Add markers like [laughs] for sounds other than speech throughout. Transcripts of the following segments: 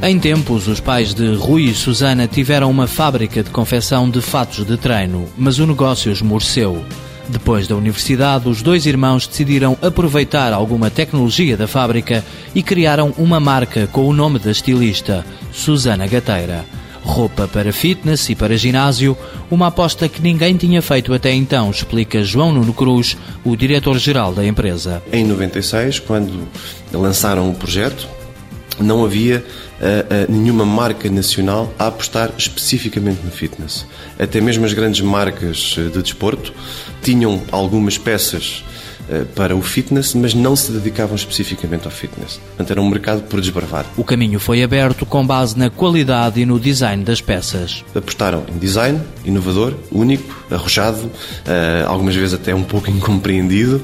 Em tempos, os pais de Rui e Susana tiveram uma fábrica de confecção de fatos de treino, mas o negócio esmoreceu. Depois da universidade, os dois irmãos decidiram aproveitar alguma tecnologia da fábrica e criaram uma marca com o nome da estilista, Susana Gateira. Roupa para fitness e para ginásio, uma aposta que ninguém tinha feito até então, explica João Nuno Cruz, o diretor-geral da empresa. Em 96, quando lançaram o projeto, não havia uh, uh, nenhuma marca nacional a apostar especificamente no fitness. Até mesmo as grandes marcas eh, de desporto tinham algumas peças para o fitness, mas não se dedicavam especificamente ao fitness. Portanto, era um mercado por desbravar. O caminho foi aberto com base na qualidade e no design das peças. Apostaram em design, inovador, único, arrojado, algumas vezes até um pouco [laughs] incompreendido,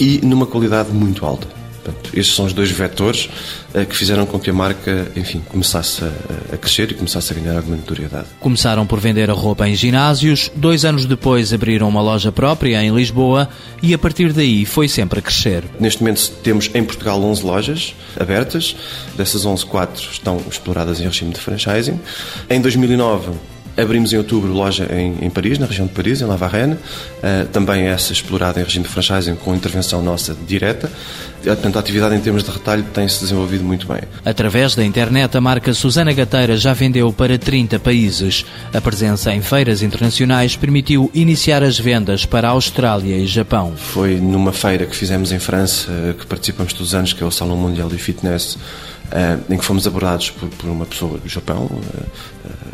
e numa qualidade muito alta. Portanto, estes são os dois vetores uh, que fizeram com que a marca, enfim, começasse a, a, crescer e começasse a ganhar alguma notoriedade. Começaram por vender a roupa em ginásios, dois anos depois abriram uma loja própria em Lisboa e a partir daí foi sempre a crescer. Neste momento temos em Portugal 11 lojas abertas, dessas 11, 4 estão exploradas em regime de franchising. Em 2009 Abrimos em outubro loja em, em, Paris, na região de Paris, em La Varenne, uh, também essa explorada em regime de franchising com intervenção nossa direta. Uh, portanto, a atividade em termos de retalho tem-se desenvolvido muito bem. Através da internet, a marca Susana Gateira já vendeu para 30 países. A presença em feiras internacionais permitiu iniciar as vendas para a Austrália e Japão. Foi numa feira que fizemos em França, que participamos todos os anos, que é o Salão Mundial de Fitness, em que fomos abordados por, por uma pessoa do Japão,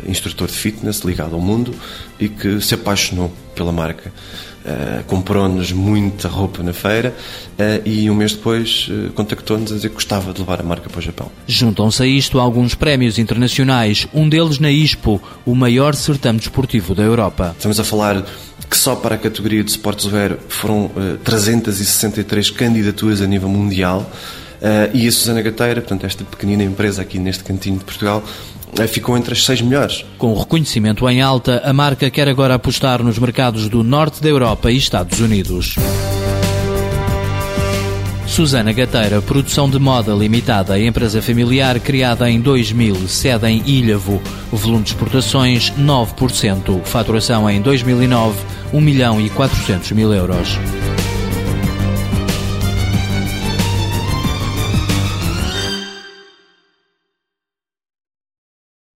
instrutor de fitness ligado ao mundo e que se apaixonou pela marca. Uh, comprou-nos muita roupa na feira uh, e um mês depois uh, contactou-nos a dizer que gostava de levar a marca para o Japão. Juntam-se a isto alguns prémios internacionais, um deles na ISPO, o maior certame desportivo da Europa. Estamos a falar que só para a categoria de Sportswear foram 363 candidaturas a nível mundial Uh, e a Susana Gateira, portanto, esta pequenina empresa aqui neste cantinho de Portugal, uh, ficou entre as seis melhores. Com o reconhecimento em alta, a marca quer agora apostar nos mercados do norte da Europa e Estados Unidos. Susana Gateira, produção de moda limitada, empresa familiar criada em 2000, sede em Ilhavo, volume de exportações 9%, faturação em 2009 1 milhão e 400 mil euros.